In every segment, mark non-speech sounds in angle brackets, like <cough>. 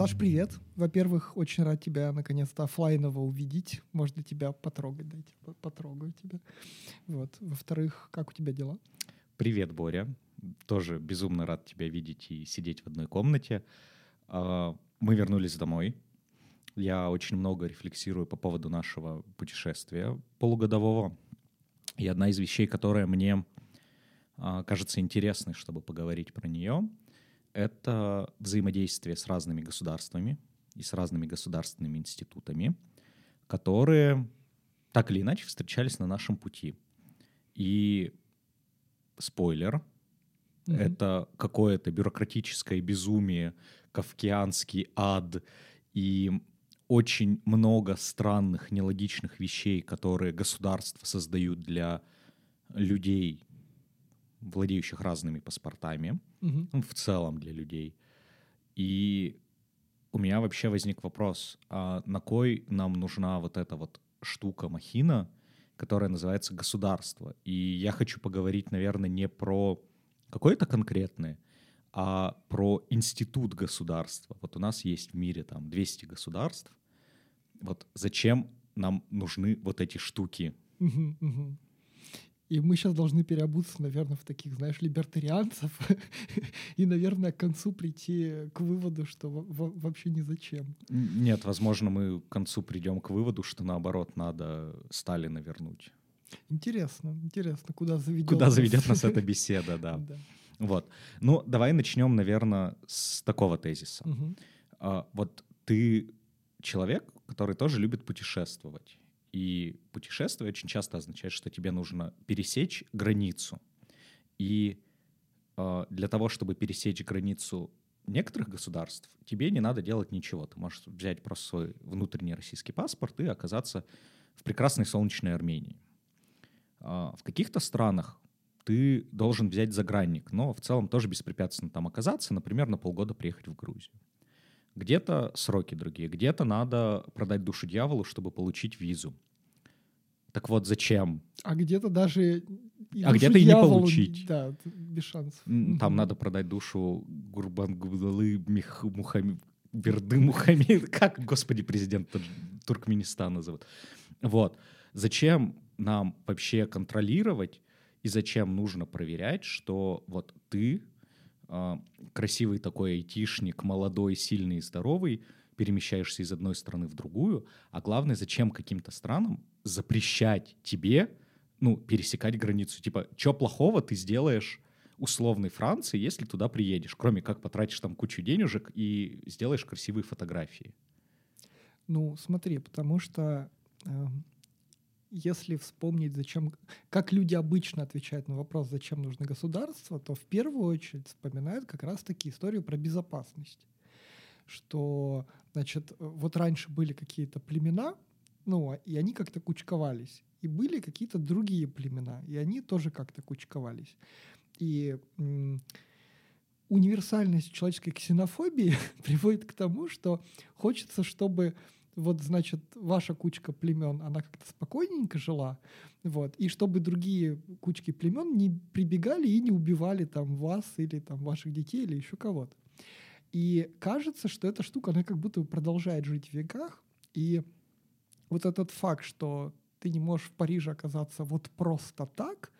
Саш, привет. Во-первых, очень рад тебя наконец-то офлайново увидеть. Можно тебя потрогать, дайте потрогаю тебя. Вот. Во-вторых, как у тебя дела? Привет, Боря. Тоже безумно рад тебя видеть и сидеть в одной комнате. А, мы вернулись домой. Я очень много рефлексирую по поводу нашего путешествия полугодового. И одна из вещей, которая мне а, кажется интересной, чтобы поговорить про нее — это взаимодействие с разными государствами и с разными государственными институтами, которые так или иначе встречались на нашем пути. И спойлер, mm-hmm. это какое-то бюрократическое безумие, кавкианский ад и очень много странных, нелогичных вещей, которые государства создают для людей владеющих разными паспортами, угу. в целом для людей. И у меня вообще возник вопрос, а на кой нам нужна вот эта вот штука махина, которая называется государство? И я хочу поговорить, наверное, не про какое-то конкретное, а про институт государства. Вот у нас есть в мире там 200 государств. Вот зачем нам нужны вот эти штуки? Угу, угу. И мы сейчас должны переобуться, наверное, в таких, знаешь, либертарианцев <laughs> и, наверное, к концу прийти к выводу, что вообще ни зачем. Нет, возможно, мы к концу придем к выводу, что наоборот надо Сталина вернуть. Интересно, интересно, куда заведет Куда нас. заведет нас эта <laughs> беседа, да. да. Вот. Ну, давай начнем, наверное, с такого тезиса. Угу. А, вот ты человек, который тоже любит путешествовать. И путешествие очень часто означает, что тебе нужно пересечь границу. И э, для того, чтобы пересечь границу некоторых государств, тебе не надо делать ничего. Ты можешь взять просто свой внутренний российский паспорт и оказаться в прекрасной солнечной Армении. Э, в каких-то странах ты должен взять загранник, но в целом тоже беспрепятственно там оказаться, например, на полгода приехать в Грузию. Где-то сроки другие, где-то надо продать душу дьяволу, чтобы получить визу. Так вот, зачем? А где-то даже а где-то и не получить. Да, без шансов. Там надо продать душу Гурбангулы Мухаммед Берды Мухаммед, как, господи, президент Туркменистана зовут. Вот. Зачем нам вообще контролировать и зачем нужно проверять, что вот ты красивый такой айтишник, молодой, сильный и здоровый, перемещаешься из одной страны в другую, а главное, зачем каким-то странам запрещать тебе, ну, пересекать границу? Типа, что плохого ты сделаешь условной Франции, если туда приедешь, кроме как потратишь там кучу денежек и сделаешь красивые фотографии? Ну, смотри, потому что э, если вспомнить, зачем, как люди обычно отвечают на вопрос, зачем нужно государство, то в первую очередь вспоминают как раз-таки историю про безопасность. Что, значит, вот раньше были какие-то племена, ну, и они как-то кучковались. И были какие-то другие племена, и они тоже как-то кучковались. И универсальность человеческой ксенофобии <laughs> приводит к тому, что хочется, чтобы вот, значит, ваша кучка племен, она как-то спокойненько жила, вот, и чтобы другие кучки племен не прибегали и не убивали там вас или там ваших детей или еще кого-то. И кажется, что эта штука, она как будто продолжает жить в веках, и вот этот факт, что ты не можешь в Париже оказаться вот просто так,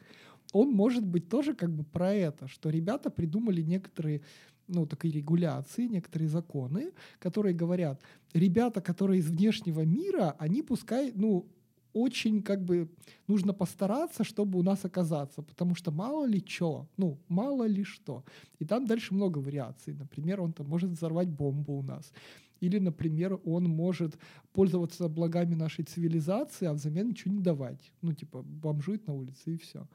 он может быть тоже как бы про это, что ребята придумали некоторые ну, такие регуляции, некоторые законы, которые говорят, ребята, которые из внешнего мира, они пускай, ну, очень как бы нужно постараться, чтобы у нас оказаться, потому что мало ли что, ну, мало ли что. И там дальше много вариаций. Например, он там может взорвать бомбу у нас. Или, например, он может пользоваться благами нашей цивилизации, а взамен ничего не давать. Ну, типа, бомжует на улице и все.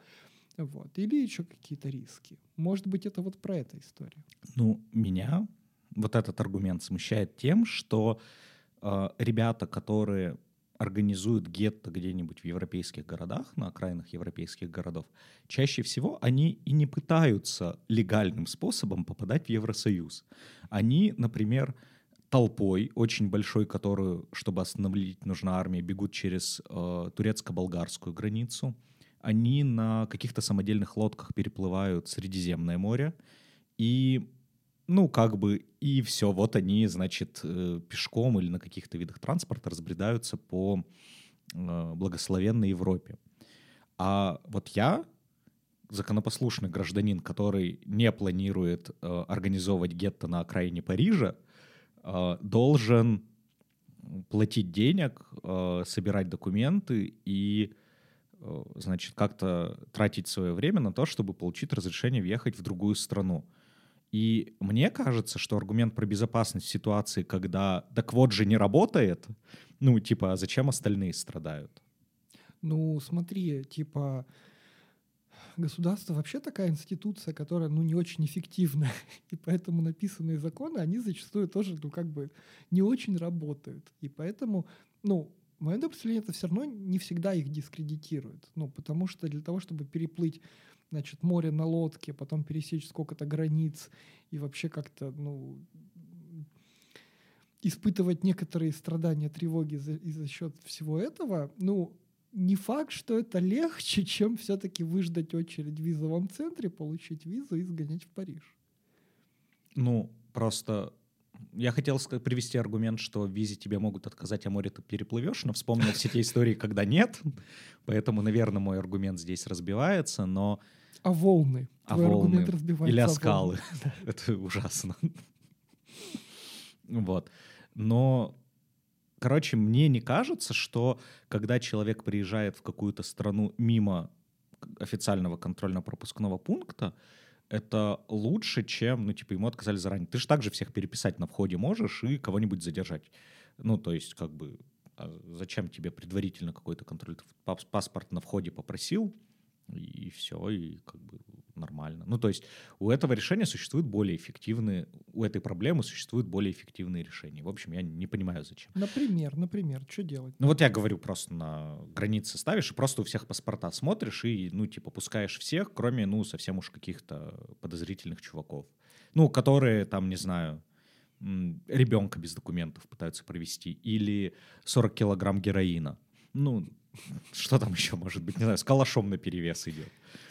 Вот. Или еще какие-то риски. Может быть, это вот про эту историю. Ну, меня вот этот аргумент смущает тем, что э, ребята, которые организуют гетто где-нибудь в европейских городах, на окраинах европейских городов, чаще всего они и не пытаются легальным способом попадать в Евросоюз. Они, например, толпой, очень большой, которую, чтобы остановить, нужна армия, бегут через э, турецко-болгарскую границу. Они на каких-то самодельных лодках переплывают Средиземное море. И, ну, как бы, и все. Вот они, значит, э, пешком или на каких-то видах транспорта разбредаются по э, благословенной Европе. А вот я, законопослушный гражданин, который не планирует э, организовывать гетто на окраине Парижа, э, должен платить денег, э, собирать документы и, значит, как-то тратить свое время на то, чтобы получить разрешение въехать в другую страну. И мне кажется, что аргумент про безопасность в ситуации, когда так вот же не работает, ну, типа, а зачем остальные страдают? Ну, смотри, типа, государство вообще такая институция, которая, ну, не очень эффективна. <laughs> И поэтому написанные законы, они зачастую тоже, ну, как бы не очень работают. И поэтому, ну, представлении это все равно не всегда их дискредитирует. Ну, потому что для того, чтобы переплыть значит, море на лодке, потом пересечь сколько-то границ и вообще как-то, ну, испытывать некоторые страдания, тревоги за, и за счет всего этого, ну, не факт, что это легче, чем все-таки выждать очередь в визовом центре, получить визу и сгонять в Париж. Ну, просто я хотел привести аргумент, что в визе тебе могут отказать, а море ты переплывешь, но вспомнил все те истории, когда нет. Поэтому, наверное, мой аргумент здесь разбивается, но... А волны? А Твой волны. разбивается Или о скалы. <laughs> Это ужасно. Вот. Но короче, мне не кажется, что когда человек приезжает в какую-то страну мимо официального контрольно-пропускного пункта, это лучше, чем, ну, типа, ему отказали заранее. Ты же также всех переписать на входе можешь и кого-нибудь задержать. Ну, то есть, как бы, а зачем тебе предварительно какой-то контроль? Паспорт на входе попросил, и все, и как бы нормально. Ну, то есть у этого решения существуют более эффективные, у этой проблемы существуют более эффективные решения. В общем, я не понимаю, зачем. Например, например, что делать? Ну, вот я говорю, просто на границе ставишь, и просто у всех паспорта смотришь, и, ну, типа, пускаешь всех, кроме, ну, совсем уж каких-то подозрительных чуваков. Ну, которые, там, не знаю, ребенка без документов пытаются провести, или 40 килограмм героина. Ну, что там еще может быть? Не знаю, с калашом на перевес идет.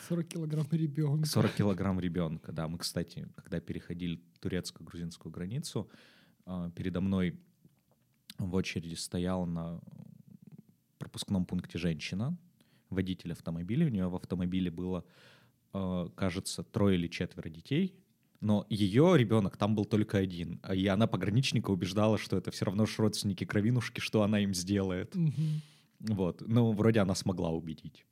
40 килограмм ребенка. 40 килограмм ребенка, да. Мы, кстати, когда переходили турецко-грузинскую границу, а, передо мной в очереди стояла на пропускном пункте женщина, водитель автомобиля. У нее в автомобиле было, а, кажется, трое или четверо детей. Но ее ребенок там был только один. И она пограничника убеждала, что это все равно ж родственники кровинушки, что она им сделает. Угу. Вот. Ну, вроде она смогла убедить.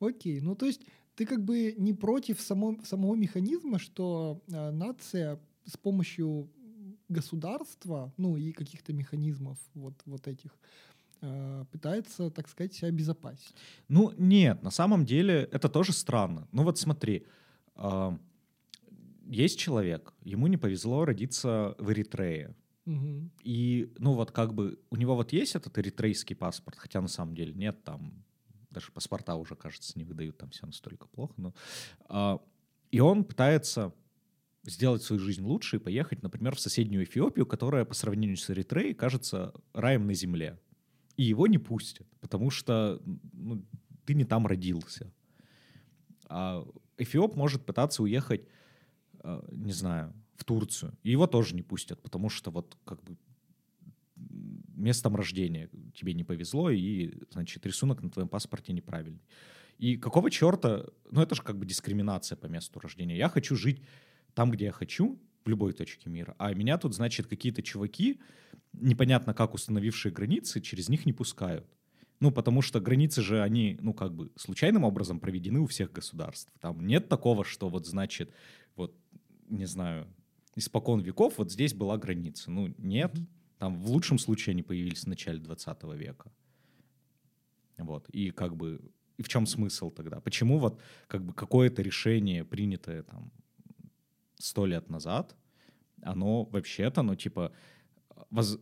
Окей, ну то есть ты как бы не против само, самого механизма, что э, нация с помощью государства, ну и каких-то механизмов вот, вот этих, э, пытается, так сказать, себя обезопасить. Ну нет, на самом деле это тоже странно. Ну вот смотри, э, есть человек, ему не повезло родиться в Эритрее. Угу. И, ну вот как бы, у него вот есть этот эритрейский паспорт, хотя на самом деле нет, там даже паспорта уже, кажется, не выдают, там все настолько плохо. Но, а, и он пытается сделать свою жизнь лучше и поехать, например, в соседнюю Эфиопию, которая по сравнению с Эритреей кажется раем на земле. И его не пустят, потому что ну, ты не там родился. А Эфиоп может пытаться уехать, а, не знаю, в Турцию. И его тоже не пустят, потому что вот как бы местом рождения тебе не повезло, и, значит, рисунок на твоем паспорте неправильный. И какого черта, ну это же как бы дискриминация по месту рождения. Я хочу жить там, где я хочу, в любой точке мира, а меня тут, значит, какие-то чуваки, непонятно как установившие границы, через них не пускают. Ну, потому что границы же, они, ну, как бы случайным образом проведены у всех государств. Там нет такого, что вот, значит, вот, не знаю, испокон веков вот здесь была граница. Ну, нет. Mm-hmm. Там в лучшем случае они появились в начале 20 века. Вот. И как бы и в чем смысл тогда? Почему вот как бы какое-то решение, принятое там сто лет назад, оно вообще-то, ну, типа, воз...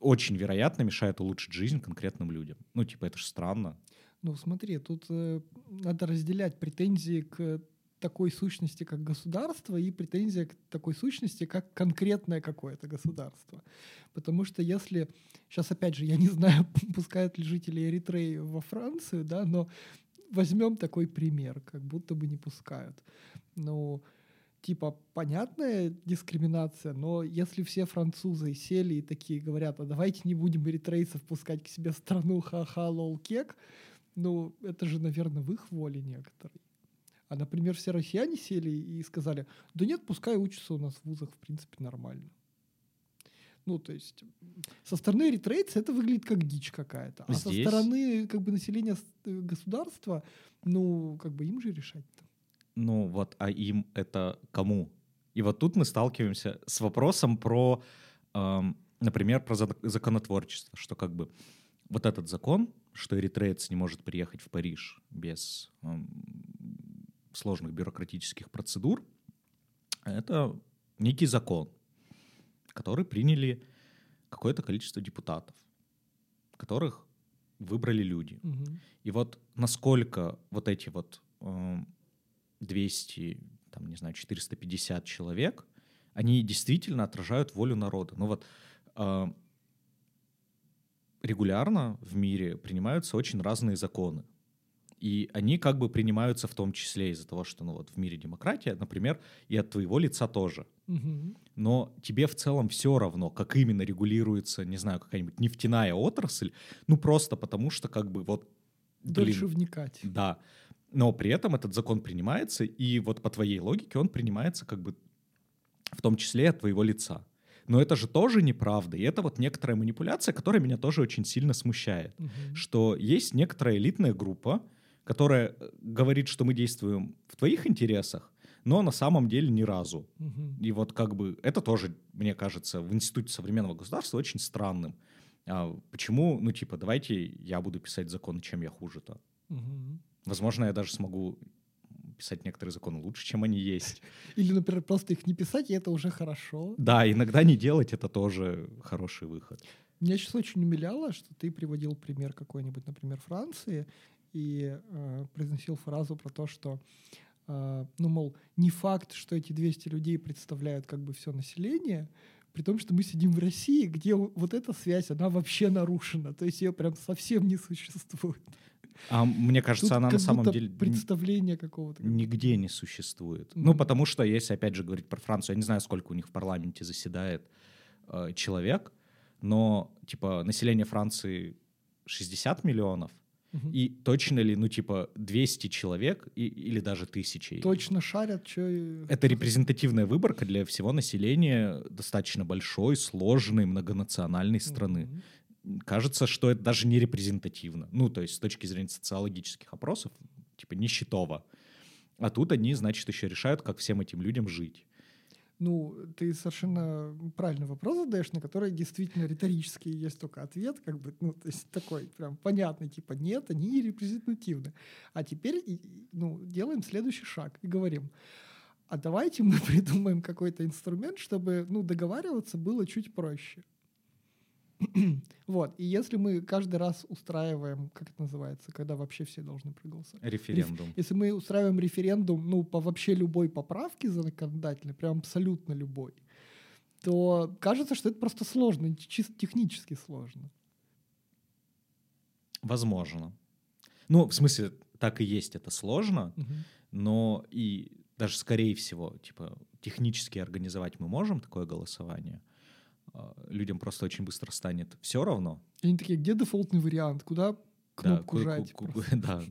очень вероятно мешает улучшить жизнь конкретным людям. Ну, типа, это же странно. Ну, смотри, тут э, надо разделять претензии к такой сущности, как государство, и претензия к такой сущности, как конкретное какое-то государство. Потому что если... Сейчас, опять же, я не знаю, <laughs> пускают ли жители Эритреи во Францию, да, но возьмем такой пример, как будто бы не пускают. Ну, типа, понятная дискриминация, но если все французы сели и такие говорят, а давайте не будем эритрейцев пускать к себе в страну, ха-ха, лол, кек, ну, это же, наверное, в их воле некоторые. А, например, все россияне сели и сказали, да нет, пускай учатся у нас в вузах, в принципе, нормально. Ну, то есть со стороны эритрейца это выглядит как дичь какая-то. А Здесь? со стороны как бы населения э, государства, ну, как бы им же решать-то. Ну вот, а им это кому? И вот тут мы сталкиваемся с вопросом про, эм, например, про законотворчество, что как бы вот этот закон, что эритреец не может приехать в Париж без эм, сложных бюрократических процедур, это некий закон, который приняли какое-то количество депутатов, которых выбрали люди. Угу. И вот насколько вот эти вот э, 200, там, не знаю, 450 человек, они действительно отражают волю народа. Ну вот э, регулярно в мире принимаются очень разные законы. И они как бы принимаются в том числе из-за того, что ну вот в мире демократия, например, и от твоего лица тоже. Угу. Но тебе в целом все равно, как именно регулируется, не знаю, какая-нибудь нефтяная отрасль, ну просто потому что как бы вот... Дольше блин, вникать. Да. Но при этом этот закон принимается, и вот по твоей логике он принимается как бы в том числе от твоего лица. Но это же тоже неправда. И это вот некоторая манипуляция, которая меня тоже очень сильно смущает. Угу. Что есть некоторая элитная группа, которая э, говорит, что мы действуем в твоих интересах, но на самом деле ни разу. Угу. И вот как бы это тоже, мне кажется, в Институте современного государства очень странным. А почему, ну типа, давайте я буду писать законы, чем я хуже-то? Угу. Возможно, я даже смогу писать некоторые законы лучше, чем они есть. Или, например, просто их не писать, и это уже хорошо. Да, иногда не делать — это тоже хороший выход. Меня сейчас очень умиляло, что ты приводил пример какой-нибудь, например, Франции, и э, произносил фразу про то, что, э, ну, мол, не факт, что эти 200 людей представляют как бы все население, при том, что мы сидим в России, где вот эта связь, она вообще нарушена, то есть ее прям совсем не существует. А мне кажется, Тут она на самом деле представление какого-то нигде не существует. Mm-hmm. Ну, потому что, если опять же говорить про Францию, я не знаю, сколько у них в парламенте заседает э, человек, но типа население Франции 60 миллионов, Угу. И точно ли, ну, типа, 200 человек и, или даже тысячи? Точно шарят, что... Это репрезентативная выборка для всего населения достаточно большой, сложной, многонациональной страны. Угу. Кажется, что это даже не репрезентативно. Ну, то есть с точки зрения социологических опросов, типа, нищетово. А тут они, значит, еще решают, как всем этим людям жить. Ну, ты совершенно правильный вопрос задаешь, на который действительно риторически есть только ответ, как бы, ну, то есть такой прям понятный, типа, нет, они не репрезентативны. А теперь, ну, делаем следующий шаг и говорим, а давайте мы <laughs> придумаем какой-то инструмент, чтобы, ну, договариваться было чуть проще. <clears throat> вот. И если мы каждый раз устраиваем, как это называется, когда вообще все должны проголосовать? Референдум. Реф, если мы устраиваем референдум, ну, по вообще любой поправке законодательной, прям абсолютно любой, то кажется, что это просто сложно, чисто технически сложно. Возможно. Ну, в смысле, так и есть, это сложно, угу. но и даже скорее всего, типа, технически организовать мы можем такое голосование, людям просто очень быстро станет все равно. И они такие, где дефолтный вариант? Куда кнопку да, жать? <laughs> да.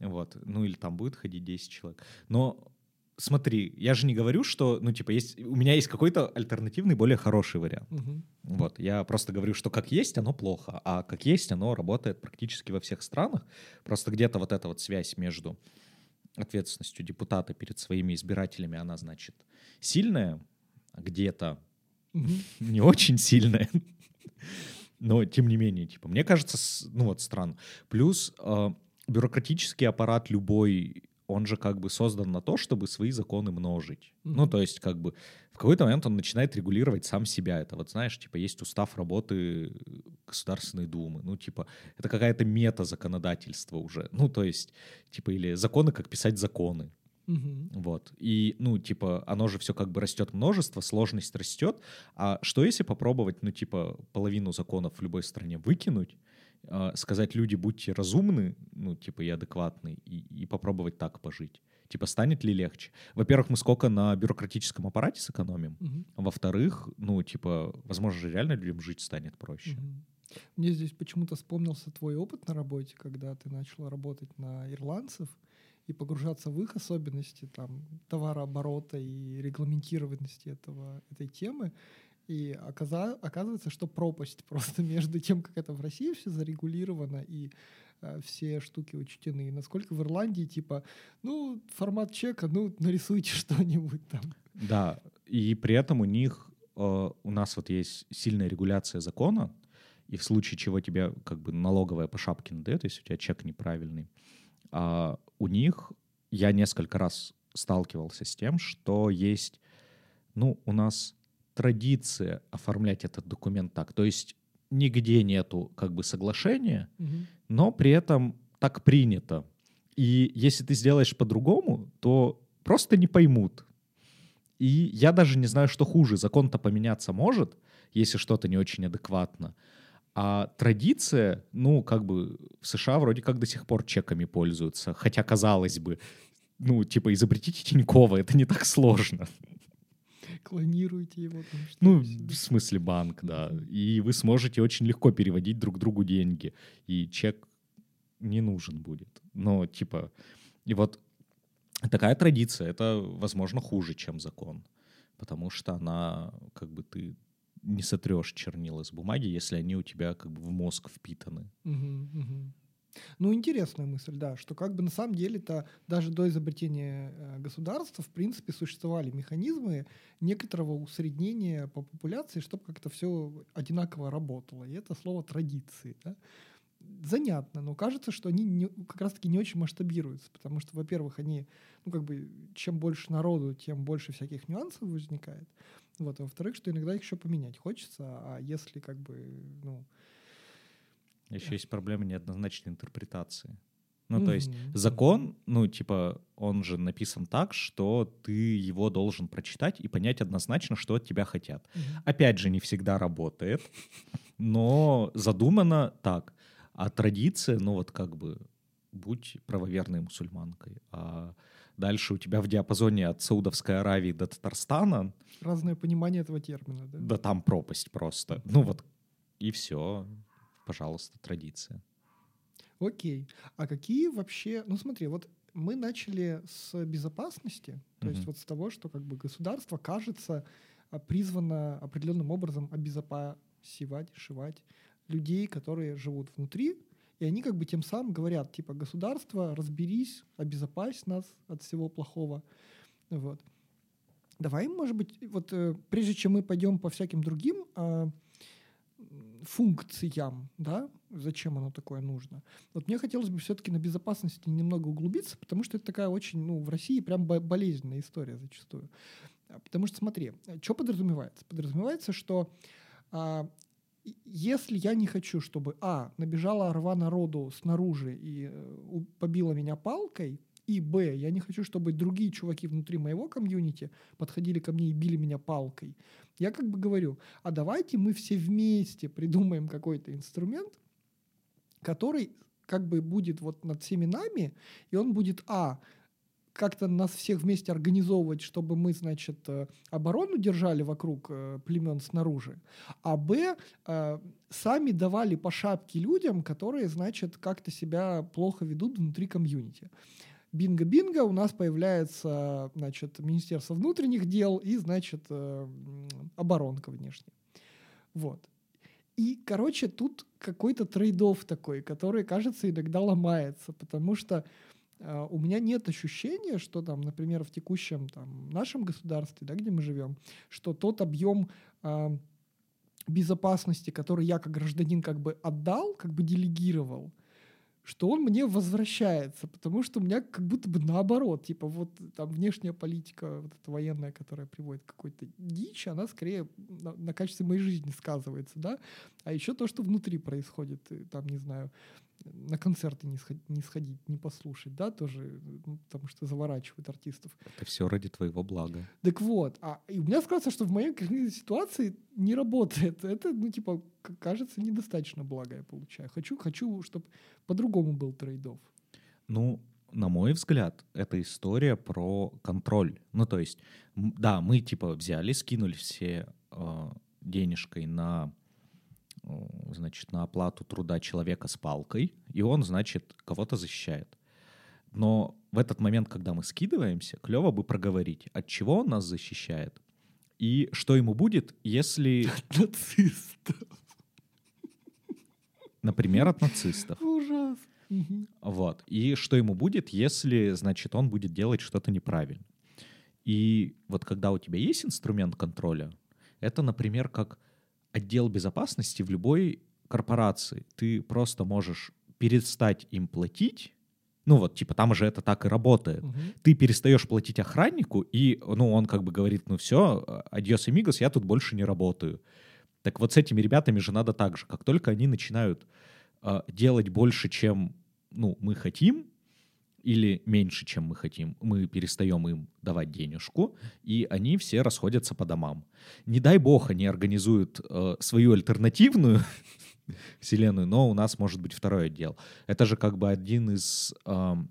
Вот. Ну или там будет ходить 10 человек. Но смотри, я же не говорю, что, ну, типа, есть, у меня есть какой-то альтернативный, более хороший вариант. Угу. Вот, я просто говорю, что как есть, оно плохо, а как есть, оно работает практически во всех странах. Просто где-то вот эта вот связь между ответственностью депутата перед своими избирателями, она, значит, сильная, а где-то не очень сильная. Но, тем не менее, типа, мне кажется, ну вот странно. Плюс э, бюрократический аппарат любой, он же как бы создан на то, чтобы свои законы множить. Mm-hmm. Ну, то есть, как бы, в какой-то момент он начинает регулировать сам себя. Это вот, знаешь, типа, есть устав работы Государственной Думы. Ну, типа, это какая-то мета законодательства уже. Ну, то есть, типа, или законы, как писать законы. Мгм. Вот. И, ну, типа, оно же все как бы растет множество, сложность растет. А что если попробовать, ну, типа, половину законов в любой стране выкинуть, а, сказать люди, будьте разумны, ну, типа, и адекватны, и, и попробовать так пожить? Типа, станет ли легче? Во-первых, мы сколько на бюрократическом аппарате сэкономим? Мгм. Во-вторых, ну, типа, возможно же реально людям жить станет проще. Мгм. Мне здесь почему-то вспомнился твой опыт на работе, когда ты начал работать на ирландцев и погружаться в их особенности там товарооборота и регламентированности этого, этой темы. И оказа- оказывается, что пропасть <laughs> просто между тем, как это в России все зарегулировано и э, все штуки учтены. И насколько в Ирландии, типа, ну, формат чека, ну, нарисуйте <laughs> что-нибудь там. Да, и при этом у них, э, у нас вот есть сильная регуляция закона, и в случае чего тебе как бы налоговая по шапке надает, если у тебя чек неправильный, а у них я несколько раз сталкивался с тем, что есть, ну, у нас традиция оформлять этот документ так, то есть нигде нету как бы соглашения, Мгм. но при этом так принято. И если ты сделаешь по-другому, то просто не поймут. И я даже не знаю, что хуже. Закон-то поменяться может, если что-то не очень адекватно. А традиция, ну, как бы в США вроде как до сих пор чеками пользуются. Хотя, казалось бы, ну, типа, изобретите Тинькова, это не так сложно. Клонируйте его там. что Ну, в смысле банк, да. И вы сможете очень легко переводить друг другу деньги. И чек не нужен будет. Но, типа, и вот такая традиция, это, возможно, хуже, чем закон. Потому что она, как бы, ты не сотрешь чернила с бумаги, если они у тебя как бы в мозг впитаны. Ну, интересная мысль, да, что как бы на самом деле-то даже до изобретения э, государства, в принципе, существовали механизмы некоторого усреднения по популяции, чтобы как-то все одинаково работало. И это слово традиции. да. Занятно, но кажется, что они не- как раз-таки не очень масштабируются, потому что, во-первых, они, ну, как бы, чем больше народу, тем больше всяких нюансов возникает. Вот, а во-вторых, что иногда их еще поменять хочется, а если, как бы, ну... Еще есть проблема неоднозначной интерпретации. Ну, то есть закон, ну, типа, он же написан так, что ты его должен прочитать и понять однозначно, что от тебя хотят. Опять же, не всегда работает, но задумано так. А традиция, ну вот как бы, будь правоверной мусульманкой. А дальше у тебя в диапазоне от Саудовской Аравии до Татарстана, Разное понимание этого термина, да? да там пропасть просто. Ну вот, и все. Пожалуйста, традиция. Окей. А какие вообще... Ну смотри, вот мы начали с безопасности, то есть Мгм. вот с того, что как бы государство, кажется, а, призвано определенным образом обезопасивать, шивать людей, которые живут внутри, и они как бы тем самым говорят, типа, государство, разберись, обезопась нас от всего плохого. Вот. Давай, может быть, вот э, прежде чем мы пойдем по всяким другим м, функциям, да, зачем оно такое нужно. Вот мне хотелось бы все-таки на безопасности немного углубиться, потому что это такая очень, ну, в России прям бо- болезненная история зачастую. Потому что, смотри, что подразумевается? Подразумевается, что а, если я не хочу, чтобы, а, набежала орва народу снаружи и э, побила меня палкой, и, б, я не хочу, чтобы другие чуваки внутри моего комьюнити подходили ко мне и били меня палкой, я как бы говорю, а давайте мы все вместе придумаем какой-то инструмент, который как бы будет вот над всеми нами, и он будет, а, как-то нас всех вместе организовывать, чтобы мы, значит, э, оборону держали вокруг э, племен снаружи, а б, э, сами давали по шапке людям, которые, значит, как-то себя плохо ведут внутри комьюнити. Бинго-бинго, у нас появляется, значит, Министерство внутренних дел и, значит, оборонка внешняя. Вот. И, короче, тут какой-то трейдов такой, который, кажется, иногда ломается, потому что у меня нет ощущения, что там, например, в текущем там, нашем государстве, да, где мы живем, что тот объем э, безопасности, который я как гражданин как бы отдал, как бы делегировал, что он мне возвращается, потому что у меня как будто бы наоборот, типа вот там внешняя политика вот эта военная, которая приводит к какой-то дичь, она скорее на, на качестве моей жизни сказывается, да, а еще то, что внутри происходит, там, не знаю, на концерты не сходить, не сходить, не послушать, да, тоже, ну, потому что заворачивают артистов. Это все ради твоего блага. Так вот, а и у меня кажется, что в моей конкретной ситуации не работает. Это, ну, типа, кажется, недостаточно благо я получаю. Хочу, хочу, чтобы по-другому был трейдов. Ну, на мой взгляд, это история про контроль. Ну, то есть, да, мы типа взяли, скинули все э, денежкой на, значит, на оплату труда человека с палкой, и он, значит, кого-то защищает. Но в этот момент, когда мы скидываемся, клево бы проговорить, от чего он нас защищает, и что ему будет, если, <laughs> Нацистов. например, от нацистов. Ужас. Вот. И что ему будет, если, значит, он будет делать что-то неправильно. И вот когда у тебя есть инструмент контроля, это, например, как отдел безопасности в любой корпорации. Ты просто можешь перестать им платить, ну вот, типа, там же это так и работает. Мгм. Ты перестаешь платить охраннику, и, ну, он как бы говорит, ну все, адьос, амигос, я тут больше не работаю. Так вот с этими ребятами же надо так же. Как только они начинают э, делать больше, чем ну, мы хотим, или меньше, чем мы хотим, мы перестаем им давать денежку, и они все расходятся по домам. Не дай бог они организуют э, свою альтернативную <laughs> вселенную, но у нас может быть второй отдел. Это же как бы один из, эм,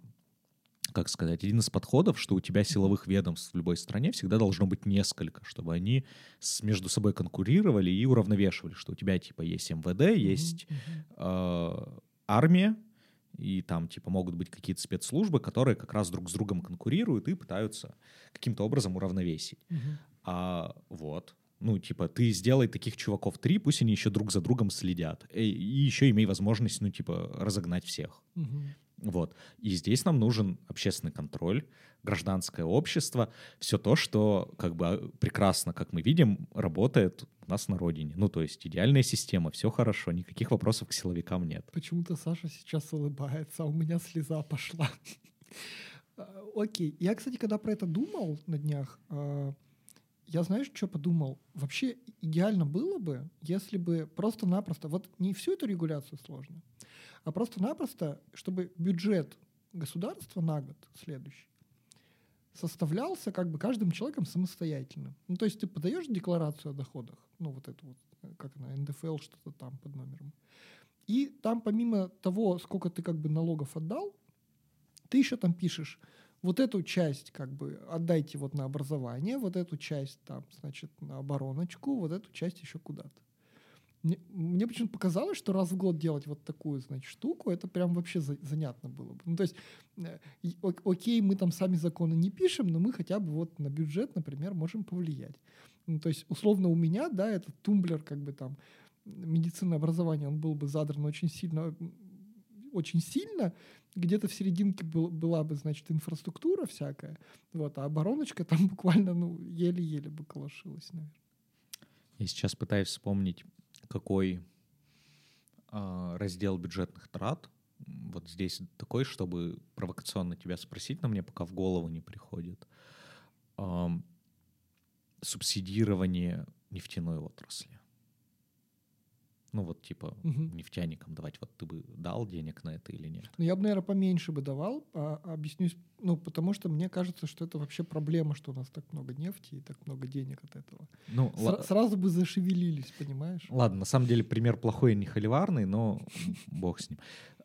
как сказать, один из подходов, что у тебя силовых ведомств в любой стране всегда должно быть несколько, чтобы они с- между собой конкурировали и уравновешивали, что у тебя типа есть МВД, есть э, армия, и там типа могут быть какие-то спецслужбы, которые как раз друг с другом конкурируют и пытаются каким-то образом уравновесить. Мгм. А вот, ну типа ты сделай таких чуваков три, пусть они еще друг за другом следят, и, и еще имей возможность, ну типа разогнать всех. Мгм. Вот. И здесь нам нужен общественный контроль, гражданское общество, все то, что как бы а, прекрасно, как мы видим, работает у нас на родине. Ну, то есть идеальная система, все хорошо, никаких вопросов к силовикам нет. Почему-то Саша сейчас улыбается, а у меня слеза пошла. <laughs> А, Окей. Я, кстати, когда про это думал на днях, а, я, знаешь, что подумал? Вообще идеально было бы, если бы просто-напросто, вот не всю эту регуляцию сложно, а просто-напросто, чтобы бюджет государства на год следующий составлялся как бы каждым человеком самостоятельно. Ну, то есть ты подаешь декларацию о доходах, ну, вот эту вот, э, как она, НДФЛ, что-то там под номером. И там помимо того, сколько ты как бы налогов отдал, ты еще там пишешь, вот эту часть как бы отдайте вот на образование, вот эту часть там, значит, на обороночку, вот эту часть еще куда-то. Мне, мне почему-то показалось, что раз в год делать вот такую, значит, штуку, это прям вообще за- занятно было бы. Ну, то есть, э, о- окей, мы там сами законы не пишем, но мы хотя бы вот на бюджет, например, можем повлиять. Ну, то есть, условно, у меня, да, этот тумблер, как бы там, медицинное образование, он был бы задран очень сильно, очень сильно, где-то в серединке был- была бы, значит, инфраструктура всякая, вот, а обороночка там <laughs> буквально, ну, еле-еле бы колошилась, наверное. Я сейчас пытаюсь вспомнить, какой а, раздел бюджетных трат вот здесь такой, чтобы провокационно тебя спросить, но мне пока в голову не приходит. Ам, субсидирование нефтяной отрасли. Ну вот типа Мгм. нефтяникам давать, вот ты бы дал денег на это или нет? Ну, я бы, наверное, поменьше бы давал, а, а объяснюсь, ну, потому что мне кажется, что это вообще проблема, что у нас так много нефти и так много денег от этого. Ну, Сра- ла- сразу бы зашевелились, понимаешь? Ладно, на самом деле пример плохой и не холиварный, но <laughs> бог с ним.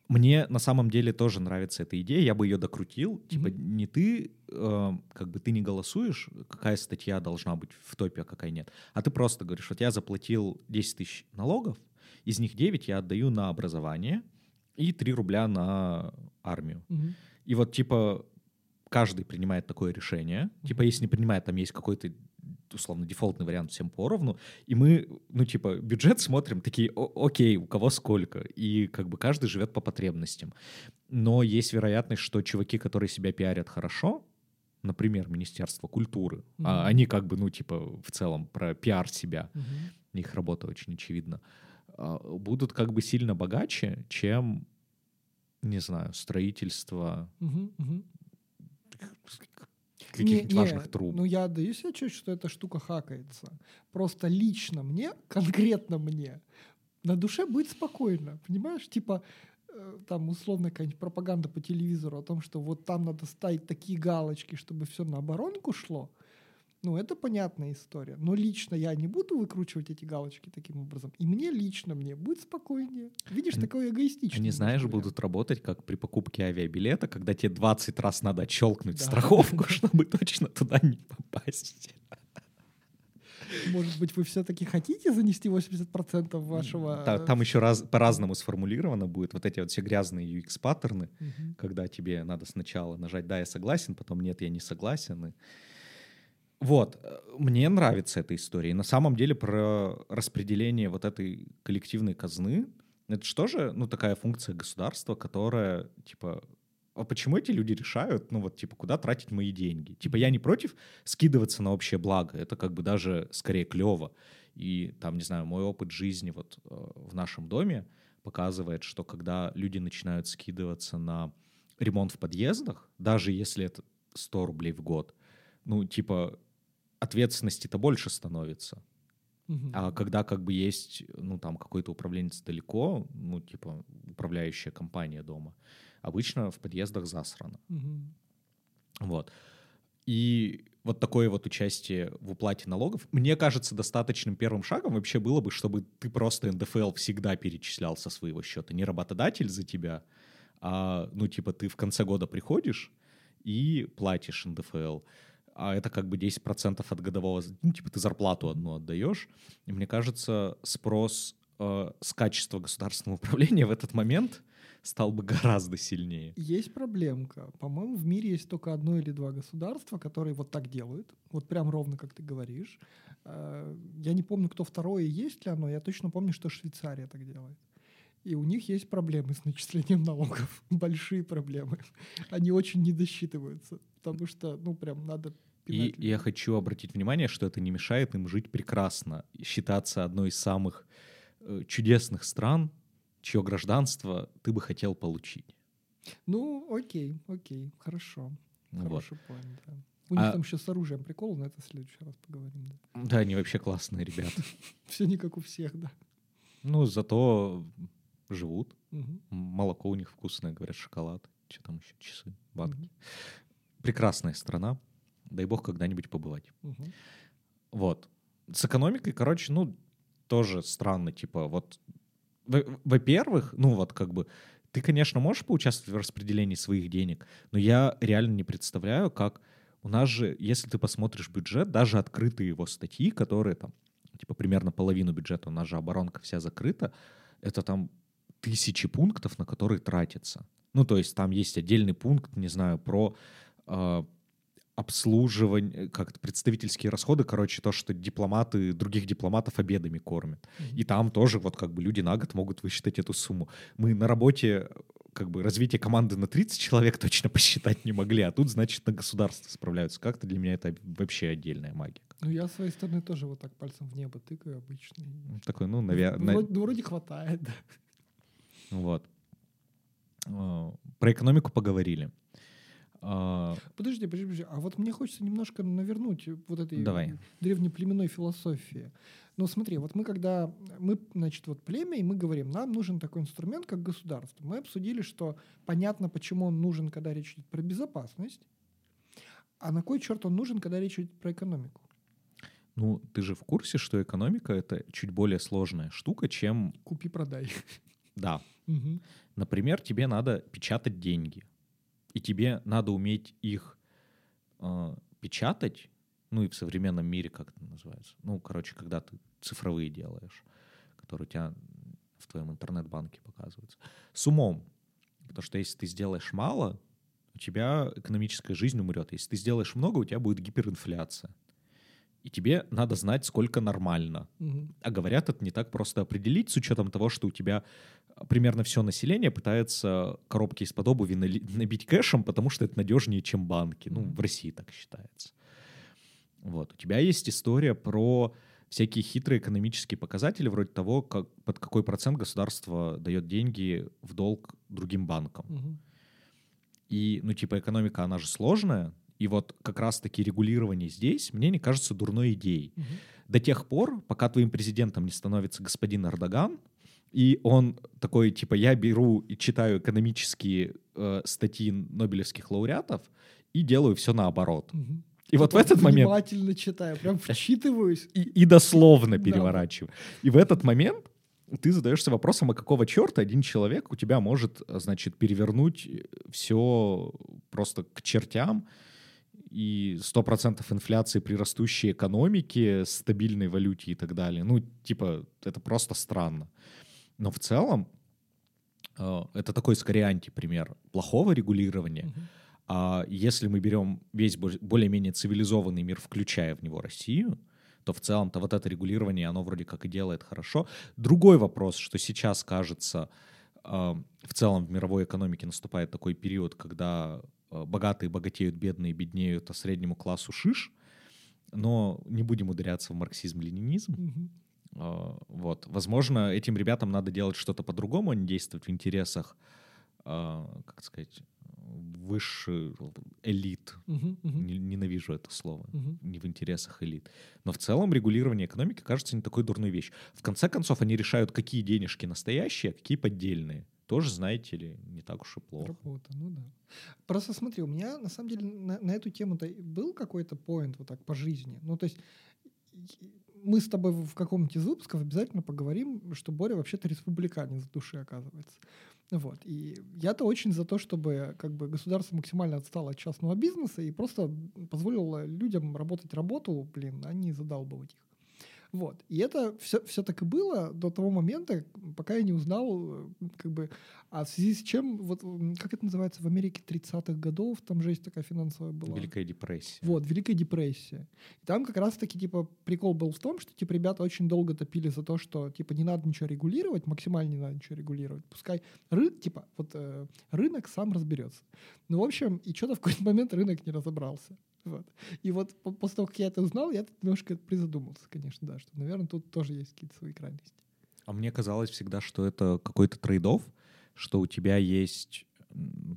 Мне на самом деле тоже нравится эта идея, я бы ее докрутил. Типа не ты, э, как бы ты не голосуешь, какая статья должна быть в топе, а какая нет, а ты просто говоришь, вот я заплатил 10 тысяч налогов, из них 9 я отдаю на образование и 3 рубля на армию. Мгм. И вот, типа, каждый принимает такое решение. Типа, если не принимает, там есть какой-то условно дефолтный вариант всем поровну, и мы, ну, типа, бюджет смотрим, такие, «О- окей, у кого сколько, и как бы каждый живет по потребностям. Но есть вероятность, что чуваки, которые себя пиарят хорошо, например, Министерство культуры, а Мгм. они как бы, ну, типа, в целом про пиар себя, Мгм. их работа очень очевидна, а, будут как бы сильно богаче, чем, не знаю, строительство Мгм. Мгм. каких-нибудь Не, не, важных труб. Ну, я отдаю себе отчет, что эта штука хакается. Просто лично мне, <laughs> конкретно мне, на душе будет спокойно, понимаешь? Типа, э, там условно какая-нибудь пропаганда по телевизору о том, что вот там надо ставить такие галочки, чтобы все на оборонку шло, ну, это понятная история. Но лично я не буду выкручивать эти галочки таким образом. И мне лично, мне будет спокойнее. Видишь, такой эгоистичный. Они, знаешь, вариант. будут работать как при покупке авиабилета, когда тебе 20 раз надо отщелкнуть да. страховку, <laughs> чтобы точно туда не попасть. Может быть, вы все-таки хотите занести 80% вашего... Да, там еще раз, по-разному сформулировано будет. Вот эти вот все грязные UX-паттерны, угу. когда тебе надо сначала нажать «да, я согласен», потом «нет, я не согласен». И вот, э, мне нравится эта история. И на самом деле про распределение вот этой коллективной казны, это что же, ну, такая функция государства, которая, типа, а почему эти люди решают, ну, вот, типа, куда тратить мои деньги? Типа, я не против скидываться на общее благо, это как бы даже скорее клево. И там, не знаю, мой опыт жизни вот э, в нашем доме показывает, что когда люди начинают скидываться на ремонт в подъездах, даже если это 100 рублей в год, ну, типа, ответственности-то больше становится. А когда как бы есть, ну, там, какой-то управленец далеко, ну, типа, управляющая компания дома, обычно в подъездах засрано. Вот. И вот такое вот участие в уплате налогов, мне кажется, достаточным первым шагом вообще было бы, чтобы ты просто НДФЛ всегда перечислял со своего счета. Не работодатель за тебя, а, ну, типа, ты в конце года приходишь и платишь НДФЛ а это как бы 10% от годового, ну, типа ты зарплату одну отдаешь. И мне кажется, спрос э, с качества государственного <laughs> управления в этот момент стал бы гораздо сильнее. Есть проблемка. По-моему, в мире есть только одно или два государства, которые вот так делают. Вот прям ровно, как ты говоришь. Э, я не помню, кто второе, есть ли оно. Я точно помню, что Швейцария так делает. И у них есть проблемы с начислением <laughs> налогов. Большие проблемы. Они очень не досчитываются. Потому что, ну, прям надо и я хочу обратить внимание, что это не мешает им жить прекрасно, считаться одной из самых э, чудесных стран, чье гражданство ты бы хотел получить. Ну, окей, окей, хорошо. Хороший вот. поинт, да. У них а... там еще с оружием прикол, но это в следующий раз поговорим. Да, да они вообще классные ребята. <laughs> Все не как у всех, да. Ну, зато живут. Молоко у них вкусное, говорят, шоколад. Что там еще? Часы, банки. Прекрасная страна дай бог когда-нибудь побывать. Угу. Вот. С экономикой, короче, ну, тоже странно, типа, вот, во-первых, ну, вот как бы, ты, конечно, можешь поучаствовать в распределении своих денег, но я реально не представляю, как у нас же, если ты посмотришь бюджет, даже открытые его статьи, которые там, типа, примерно половину бюджета, у нас же оборонка вся закрыта, это там тысячи пунктов, на которые тратится. Ну, то есть там есть отдельный пункт, не знаю, про э, обслуживание, как представительские расходы, короче, то, что дипломаты других дипломатов обедами кормят. Mm-hmm. И там тоже вот как бы люди на год могут высчитать эту сумму. Мы на работе как бы развитие команды на 30 человек точно посчитать не могли, а тут, значит, на государство справляются. Как-то для меня это вообще отдельная магия. Ну, я с своей стороны тоже вот так пальцем в небо тыкаю обычно. Такой, ну, наверное... Вроде, ну, вроде хватает, да. Вот. А, про экономику поговорили. А... Подожди, подожди, подожди. А вот мне хочется немножко навернуть вот этой Давай. древнеплеменной философии. Ну смотри, вот мы когда, мы, значит, вот племя, и мы говорим, нам нужен такой инструмент, как государство. Мы обсудили, что понятно, почему он нужен, когда речь идет про безопасность, а на кой черт он нужен, когда речь идет про экономику? Ну, ты же в курсе, что экономика — это чуть более сложная штука, чем... Купи-продай. Да. Угу. Например, тебе надо печатать деньги — и тебе надо уметь их э, печатать, ну и в современном мире, как это называется, ну, короче, когда ты цифровые делаешь, которые у тебя в твоем интернет-банке показываются, с умом. Потому что если ты сделаешь мало, у тебя экономическая жизнь умрет. Если ты сделаешь много, у тебя будет гиперинфляция. И тебе надо знать, сколько нормально. Угу. А говорят, это не так просто определить с учетом того, что у тебя примерно все население пытается коробки из-под обуви набить кэшем, потому что это надежнее, чем банки. Ну, в России так считается. Вот. У тебя есть история про всякие хитрые экономические показатели, вроде того, как, под какой процент государство дает деньги в долг другим банкам. Угу. И, ну, типа, экономика, она же сложная, и вот как раз-таки регулирование здесь мне не кажется дурной идеей. Угу. До тех пор, пока твоим президентом не становится господин Эрдоган, И он такой, типа, я беру и читаю экономические э, статьи нобелевских лауреатов и делаю все наоборот. Мгм. И вот в этот момент Внимательно читаю, прям вчитываюсь. и, и дословно <laughs> Да. переворачиваю. И в этот момент ты задаешься вопросом, а какого черта один человек у тебя может, э, значит, перевернуть все просто к чертям, и 100% инфляции при растущей экономике, стабильной валюте и так далее. Ну, типа, это просто странно. Но в целом э, это такой скорее антипример плохого регулирования. Мгм. А если мы берем весь бо- более-менее цивилизованный мир, включая в него Россию, то в целом-то вот это регулирование, оно вроде как и делает хорошо. Другой вопрос, что сейчас, кажется, э, в целом в мировой экономике наступает такой период, когда э, богатые богатеют, бедные беднеют, а среднему классу шиш. Но не будем ударяться в марксизм-ленинизм. Мгм. А, Вот. Возможно, этим ребятам надо делать что-то по-другому, а не действовать в интересах, а, как сказать, высших элит. Мгм. Не- Ненавижу это слово. Мгм. Не в интересах элит. Но в целом регулирование экономики кажется не такой дурной вещь. В конце концов, они решают, какие денежки настоящие, а какие поддельные. Тоже, знаете ли, не так уж и плохо. Работа, ну да. Просто смотри, у меня на самом деле на, на эту тему-то был какой-то поинт вот так по жизни. Ну, то есть мы с тобой в каком-нибудь из выпусков обязательно поговорим, что Боря вообще-то республиканец в душе, оказывается. Вот. И я-то очень за то, чтобы как бы государство максимально отстало от частного бизнеса и просто позволило людям работать работу, блин, а не задалбывать их. Вот. И это все, все так и было до того момента, пока я не узнал, э, как бы, а в связи с чем, вот, как это называется, в Америке 30-х годов, там жесть такая финансовая была. Великая депрессия. Вот, Великая депрессия. И там как раз-таки, типа, прикол был в том, что, типа, ребята очень долго топили за то, что, типа, не надо ничего регулировать, максимально не надо ничего регулировать. Пускай, ры, типа, вот э, рынок сам разберется. Ну, в общем, и что-то в какой-то момент рынок не разобрался. Вот. И вот по- после того, как я это узнал, я немножко призадумался, конечно, да, что, наверное, тут тоже есть какие-то свои крайности. А мне казалось всегда, что это какой-то трейдов, что у тебя есть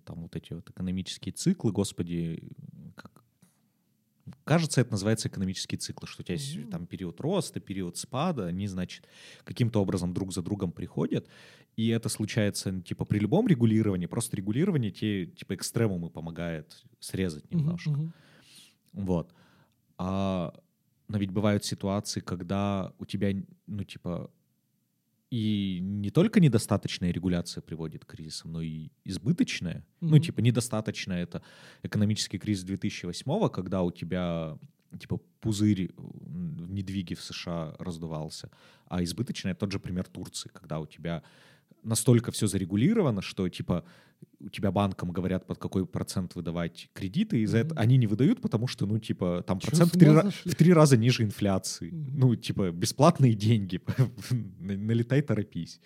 там вот эти вот экономические циклы, господи, как... Кажется, это называется экономические циклы, что у тебя есть там период роста, период спада, они, значит, каким-то образом друг за другом приходят, и это случается, типа, при любом регулировании, просто регулирование те, типа, экстремумы помогает срезать немножко. мгм. Вот. А, но ведь бывают ситуации, когда у тебя, ну, типа, и не только недостаточная регуляция приводит к кризисам, но и избыточная. Ну, Мгм. типа, недостаточная — это экономический кризис 2008 когда у тебя, типа, пузырь недвиге в США раздувался, а избыточная — тот же пример Турции, когда у тебя настолько все зарегулировано, что, типа, у тебя банкам говорят, под какой процент выдавать кредиты, и за это Мгм. они не выдают, потому что, ну, типа, там Чё, процент в три, ра- в три раза ниже инфляции. Мгм. Ну, типа, бесплатные деньги. <laughs> На- Налетай, торопись.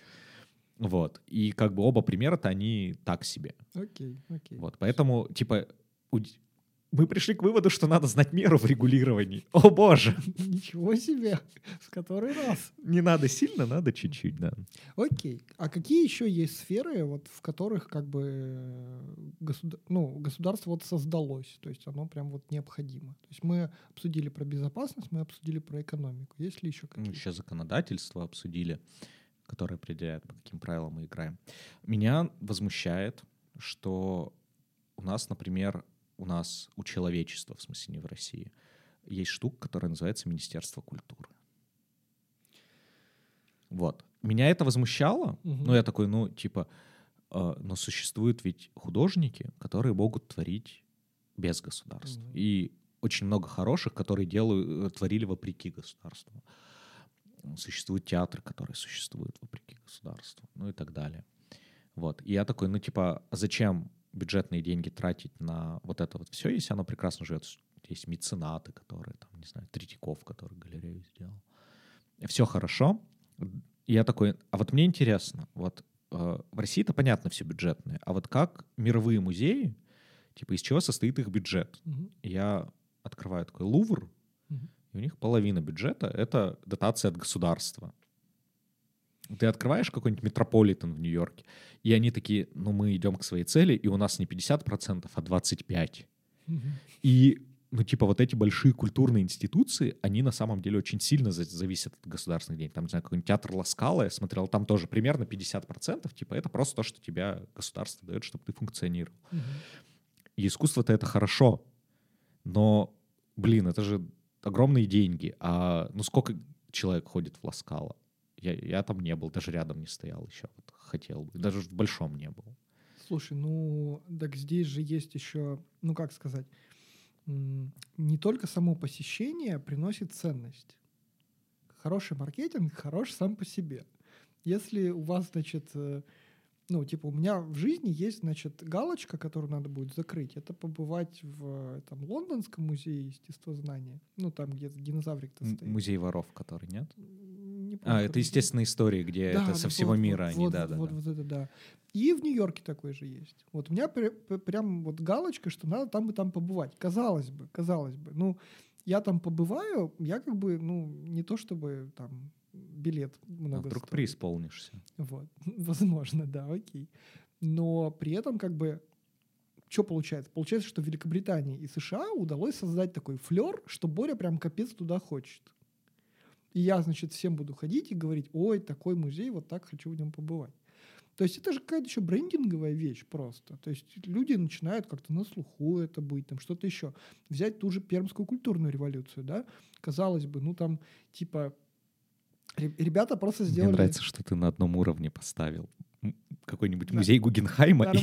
Вот. И как бы оба примера-то они так себе. Окей, окей. Вот. Поэтому, типа, мы пришли к выводу, что надо знать меру в регулировании. О боже! Ничего себе! В который раз? Не надо сильно, надо чуть-чуть, да. Окей. А какие еще есть сферы, вот, в которых как бы государ... ну, государство вот создалось, то есть оно прям вот необходимо? То есть мы обсудили про безопасность, мы обсудили про экономику. Есть ли еще Мы какие-то? еще законодательство обсудили, которое определяет, по каким правилам мы играем. Меня возмущает, что у нас, например, у нас, у человечества, в смысле не в России, есть штука, которая называется Министерство культуры. Вот. Меня это возмущало. Мгм. Ну, я такой, ну, типа, э, но существуют ведь художники, которые могут творить без государства. Мгм. И очень много хороших, которые делают, э, творили вопреки государству. Существуют театры, которые существуют вопреки государству, ну и так далее. Вот. И я такой, ну, типа, а зачем бюджетные деньги тратить на вот это вот все, если оно прекрасно живет? Есть меценаты, которые, там, не знаю, Третьяков, который галерею сделал. Все хорошо. Я такой, а вот мне интересно, вот э, в России-то понятно все бюджетное, а вот как мировые музеи, типа из чего состоит их бюджет? И я открываю такой Лувр, Мгм. и у них половина бюджета — это дотация от государства. Ты открываешь какой-нибудь метрополитен в Нью-Йорке, и они такие, ну мы идем к своей цели, и у нас не 50%, а 25%. Мгм. И ну, типа, вот эти большие культурные институции, они на самом деле очень сильно за- зависят от государственных денег. Там, не знаю, какой-нибудь театр Ласкала, я смотрел, там тоже примерно 50%, типа, это просто то, что тебя государство дает, чтобы ты функционировал. Мгм. И искусство-то это хорошо, но, блин, это же огромные деньги. А ну сколько человек ходит в Ласкало? Я, я там не был, даже рядом не стоял еще. Вот хотел бы. Даже в большом не был. Слушай, ну, так здесь же есть еще, ну, как сказать, не только само посещение приносит ценность. Хороший маркетинг хорош сам по себе. Если у вас, значит, э, ну, типа, у меня в жизни есть, значит, галочка, которую надо будет закрыть. Это побывать в там, Лондонском музее естествознания. Ну, там, где динозаврик-то стоит. Музей воров, который нет? А, это естественные истории, где да, это со всего вот, мира вот, они, вот, да, да, вот, да. вот это да. И в Нью-Йорке такой же есть. Вот у меня пр- пр- прям вот галочка, что надо там и там побывать. Казалось бы, казалось бы. Ну, я там побываю, я как бы, ну, не то чтобы там билет А много вдруг стоит. преисполнишься. Вот, <laughs> возможно, да, окей. Но при этом как бы что получается? Получается, что Великобритании и США удалось создать такой флер, что Боря прям капец туда хочет. И я, значит, всем буду ходить и говорить, ой, такой музей, вот так хочу в нем побывать. То есть это же какая-то еще брендинговая вещь просто. То есть люди начинают как-то на слуху это быть, там что-то еще. Взять ту же пермскую культурную революцию, да? Казалось бы, ну там типа ре- ребята просто сделали... Мне нравится, что ты на одном уровне поставил какой-нибудь Да. музей Гугенхайма и,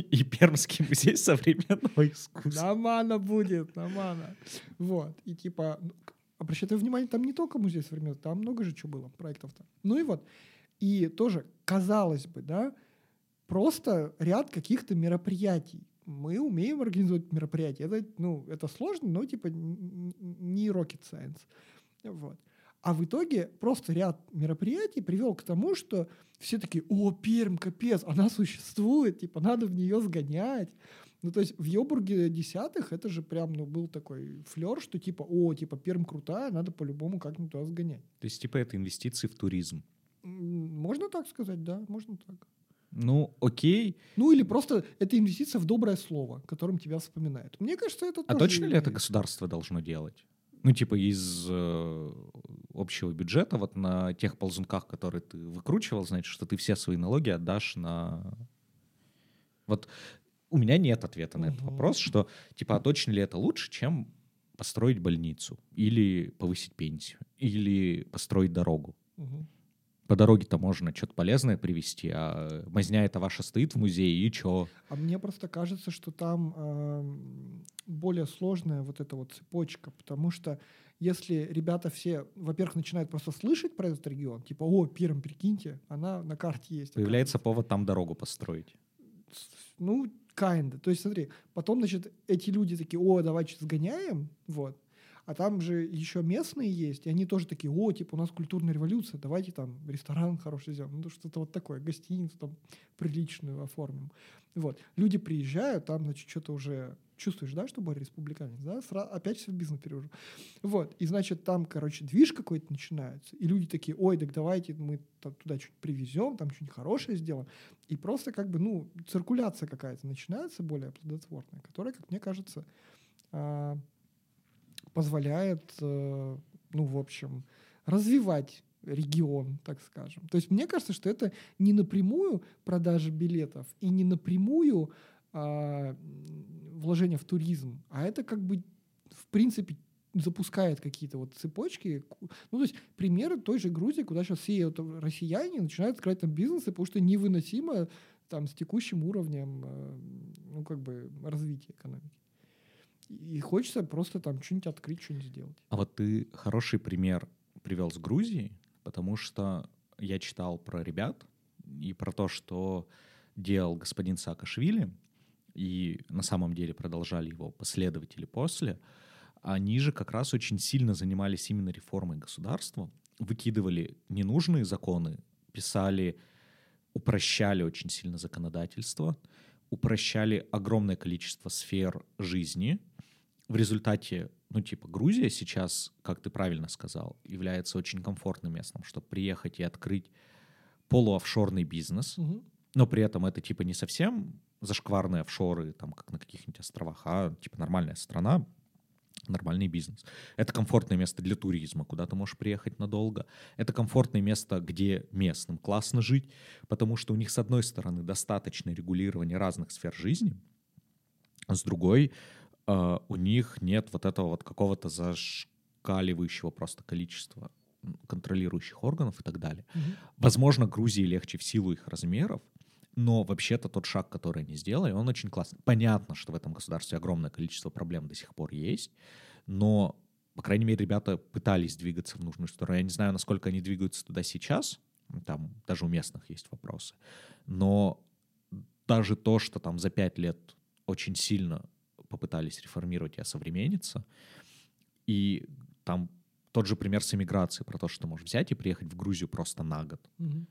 и- и Пермский музей <laughs> современного искусства. Нормально будет, нормально. Вот. И типа, обращайте внимание, там не только музей современного, там много же чего было, проектов-то. Ну и вот. И тоже, казалось бы, да, просто ряд каких-то мероприятий. Мы умеем организовать мероприятия. Это, ну, это сложно, но типа не rocket science. Вот. А в итоге просто ряд мероприятий привел к тому, что все такие, о, Пермь, капец, она существует, типа, надо в нее сгонять. Ну, то есть в Йобурге десятых это же прям, ну, был такой флер, что типа, о, типа, Пермь крутая, надо по-любому как-нибудь туда сгонять. То есть, типа, это инвестиции в туризм. Можно так сказать, да, можно так. Ну, окей. Ну, или просто это инвестиция в доброе слово, которым тебя вспоминают. Мне кажется, это А точно ли это государство должно делать? Ну, типа из э, общего бюджета, вот на тех ползунках, которые ты выкручивал, значит, что ты все свои налоги отдашь на... Вот у меня нет ответа на этот вопрос, что, типа, а точно ли это лучше, чем построить больницу, или повысить пенсию, или построить дорогу? По дороге-то можно что-то полезное привезти, а мазня это ваша стоит в музее, и чё? А мне просто кажется, что там эм, более сложная вот эта вот цепочка, потому что если ребята все, во-первых, начинают просто слышать про этот регион, типа, о, Пермь, прикиньте, она на карте есть. Появляется оказывается». повод там дорогу построить. Ну, kinda. То есть, смотри, потом, значит, эти люди такие, о, давайте сгоняем, вот. А там же еще местные есть, и они тоже такие, о, типа, у нас культурная революция, давайте там ресторан хороший сделаем, ну, что-то вот такое, гостиницу там приличную оформим. Вот. Люди приезжают, там, значит, что-то уже чувствуешь, да, что Боря республиканец, да, Сра- опять все в бизнес перевожу. Вот, и, значит, там, короче, движ какой-то начинается, и люди такие, ой, так давайте мы туда что-нибудь привезем, там что-нибудь хорошее сделаем. И просто как бы, ну, циркуляция какая-то начинается более плодотворная, которая, как мне кажется, а, позволяет, э, ну, в общем, развивать регион, так скажем. То есть мне кажется, что это не напрямую продажа билетов и не напрямую а, м, вложение в туризм, а это как бы, в принципе, запускает какие-то вот цепочки. Ну, то есть примеры той же Грузии, куда сейчас все вот россияне начинают открывать там бизнесы, потому что невыносимо там с текущим уровнем, э, ну, как бы, развития экономики. И хочется просто там что-нибудь открыть, что-нибудь сделать. А вот ты хороший пример привел с Грузии, потому что я читал про ребят и про то, что делал господин Саакашвили, и на самом деле продолжали его последователи после, они же как раз очень сильно занимались именно реформой государства, выкидывали ненужные законы, писали, упрощали очень сильно законодательство, упрощали огромное количество сфер жизни. В результате, ну, типа, Грузия сейчас, как ты правильно сказал, является очень комфортным местом, чтобы приехать и открыть полуофшорный бизнес, но при этом это, типа, не совсем зашкварные офшоры, там, как на каких-нибудь островах, а, типа, нормальная страна, нормальный бизнес. Это комфортное место для туризма, куда ты можешь приехать надолго. Это комфортное место, где местным классно жить, потому что у них, с одной стороны, достаточное регулирование разных сфер жизни, а с другой, э, у них нет вот этого вот какого-то зашкаливающего просто количества контролирующих органов и так далее. Угу. Возможно, Грузии легче в силу их размеров, но вообще-то тот шаг, который они сделали, он очень классный. Понятно, что в этом государстве огромное количество проблем до сих пор есть, но, по крайней мере, ребята пытались двигаться в нужную сторону. Я не знаю, насколько они двигаются туда сейчас, там даже у местных есть вопросы, но даже то, что там за пять лет очень сильно попытались реформировать и осовремениться, и там тот же пример с эмиграцией, про то, что ты можешь взять и приехать в Грузию просто на год. Угу.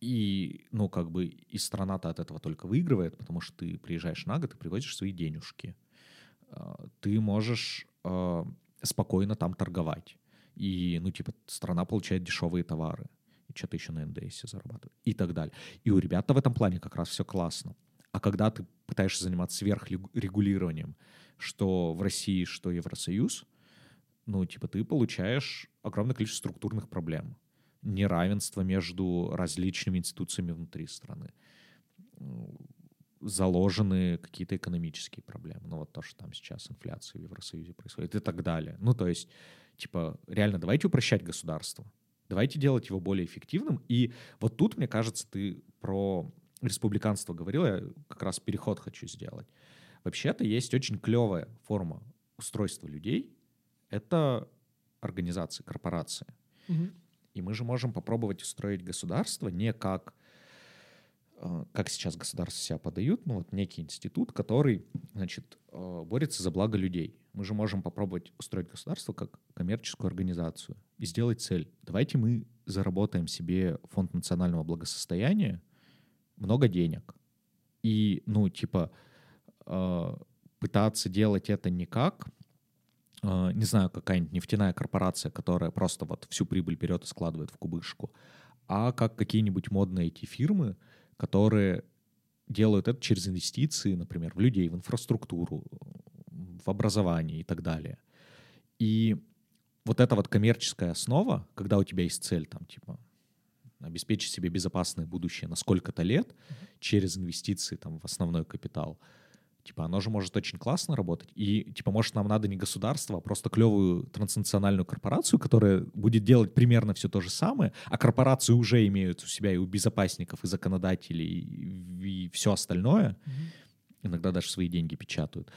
И, ну, как бы, и страна-то от этого только выигрывает, потому что ты приезжаешь на год и привозишь свои денежки. А, ты можешь э, спокойно там торговать. И, ну, типа, страна получает дешевые товары. И что-то еще на НДС зарабатывает. И так далее. И у ребят в этом плане как раз все классно. А когда ты пытаешься заниматься сверхрегулированием, что в России, что Евросоюз, ну, типа, ты получаешь огромное количество структурных проблем неравенство между различными институциями внутри страны. Заложены какие-то экономические проблемы. Ну вот то, что там сейчас инфляция в Евросоюзе происходит и так далее. Ну то есть, типа, реально давайте упрощать государство. Давайте делать его более эффективным. И вот тут, мне кажется, ты про республиканство говорил, я как раз переход хочу сделать. Вообще-то есть очень клевая форма устройства людей. Это организации, корпорации. Угу. И мы же можем попробовать устроить государство не как, э, как сейчас государства себя подают, ну вот некий институт, который, значит, э, борется за благо людей. Мы же можем попробовать устроить государство как коммерческую организацию и сделать цель. Давайте мы заработаем себе фонд национального благосостояния много денег. И, ну, типа, э, пытаться делать это не как не знаю, какая-нибудь нефтяная корпорация, которая просто вот всю прибыль берет и складывает в кубышку, а как какие-нибудь модные эти фирмы, которые делают это через инвестиции, например, в людей, в инфраструктуру, в образование и так далее. И вот эта вот коммерческая основа, когда у тебя есть цель, там, типа, обеспечить себе безопасное будущее на сколько-то лет mm-hmm. через инвестиции там, в основной капитал — Типа, оно же может очень классно работать. И, типа, может, нам надо не государство, а просто клевую транснациональную корпорацию, которая будет делать примерно все то же самое, а корпорации уже имеют у себя и у безопасников, и законодателей, и, и все остальное. Mm-hmm. Иногда даже свои деньги печатают.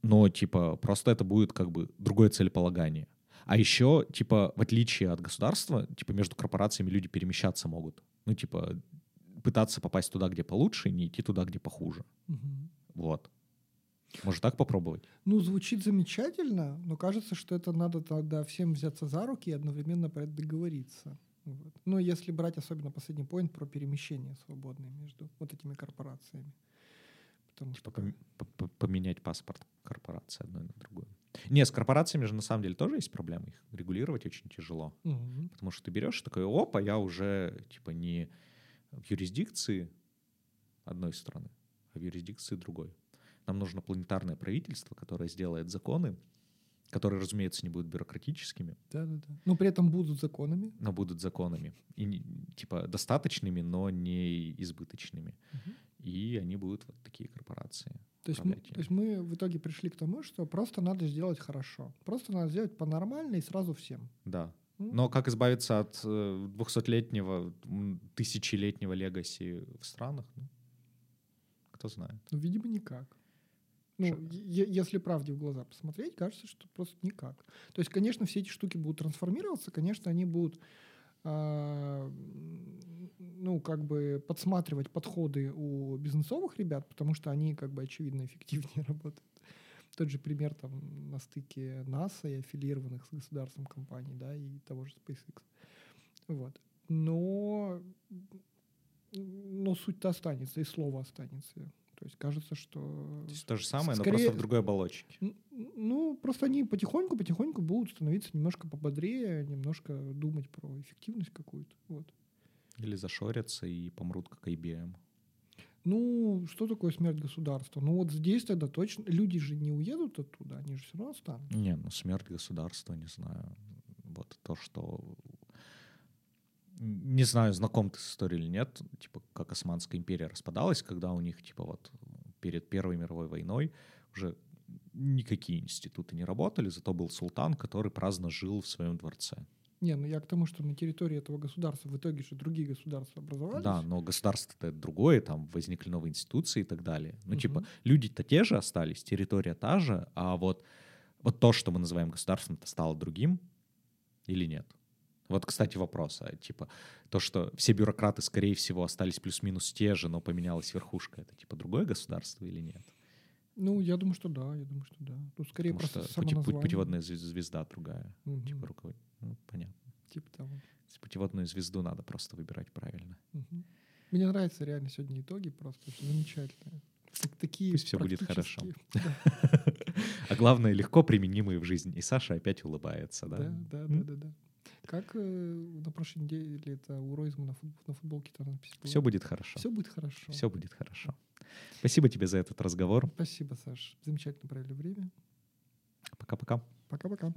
Но, типа, просто это будет как бы другое целеполагание. А еще, типа, в отличие от государства, типа, между корпорациями люди перемещаться могут. Ну, типа, пытаться попасть туда, где получше, и не идти туда, где похуже. Угу. Вот. Может так попробовать? Ну, звучит замечательно, но кажется, что это надо тогда всем взяться за руки и одновременно про это договориться. Вот. Ну, если брать особенно последний поинт про перемещение свободное между вот этими корпорациями. Потому типа что... поменять паспорт корпорации одной на другую. Не, с корпорациями же на самом деле тоже есть проблемы. Их регулировать очень тяжело. Угу. Потому что ты берешь такой, опа, я уже типа не в юрисдикции одной страны, а в юрисдикции другой. Нам нужно планетарное правительство, которое сделает законы, которые, разумеется, не будут бюрократическими. Да, да, да. Но при этом будут законами. Но будут законами. И типа достаточными, но не избыточными. Угу. И они будут вот такие корпорации. То есть, мы, то есть мы в итоге пришли к тому, что просто надо сделать хорошо. Просто надо сделать по-нормально и сразу всем. Да. Но как избавиться от 200-летнего, э, тысячелетнего легаси в странах? Ну, кто знает. Ну, видимо, никак. Ну, если правде в глаза посмотреть, кажется, что просто никак. То есть, конечно, все эти штуки будут трансформироваться, конечно, они будут, э, ну, как бы подсматривать подходы у бизнесовых ребят, потому что они, как бы, очевидно, эффективнее <laughs> работают. Тот же пример там на стыке НАСА и аффилированных с государством компаний, да, и того же SpaceX. Вот. Но, но суть-то останется, и слово останется. То есть кажется, что... То есть то же самое, скорее, но просто в другой оболочке. Ну, просто они потихоньку-потихоньку будут становиться немножко пободрее, немножко думать про эффективность какую-то. Вот. Или зашорятся и помрут, как IBM. Ну, что такое смерть государства? Ну вот здесь тогда точно... Люди же не уедут оттуда, они же все равно останутся. Не, ну смерть государства, не знаю. Вот то, что... Не знаю, знаком ты с историей или нет, типа, как Османская империя распадалась, когда у них, типа, вот перед Первой мировой войной уже никакие институты не работали, зато был султан, который праздно жил в своем дворце. Не, ну я к тому, что на территории этого государства в итоге же другие государства образовались. Да, но государство-то другое, там возникли новые институции и так далее. Ну, Мгм. типа, люди-то те же остались, территория та же, а вот, вот то, что мы называем государством, это стало другим или нет? Вот, кстати, вопрос. а, Типа, то, что все бюрократы, скорее всего, остались плюс-минус те же, но поменялась верхушка, это типа другое государство или нет? Ну, я думаю, что да, я думаю, что да. Ну, скорее Потому просто что пути- путеводная звез- звезда другая. Мгм. Типа руковод... Ну, понятно. Типа того. Путеводную звезду надо просто выбирать правильно. Мгм. Мне нравятся реально сегодня итоги, просто замечательные. Так- такие Пусть всё будет хорошо. <laughs> А главное, легко применимые в жизни. И Саша опять улыбается, да? Да, да, да, да. Как э, на прошлой неделе это у Ройзмана на, фут- на футболке там была? Все будет хорошо. Все будет хорошо. Все будет хорошо. Спасибо тебе за этот разговор. Спасибо, Саш. Замечательно провели время. Пока-пока. Пока-пока.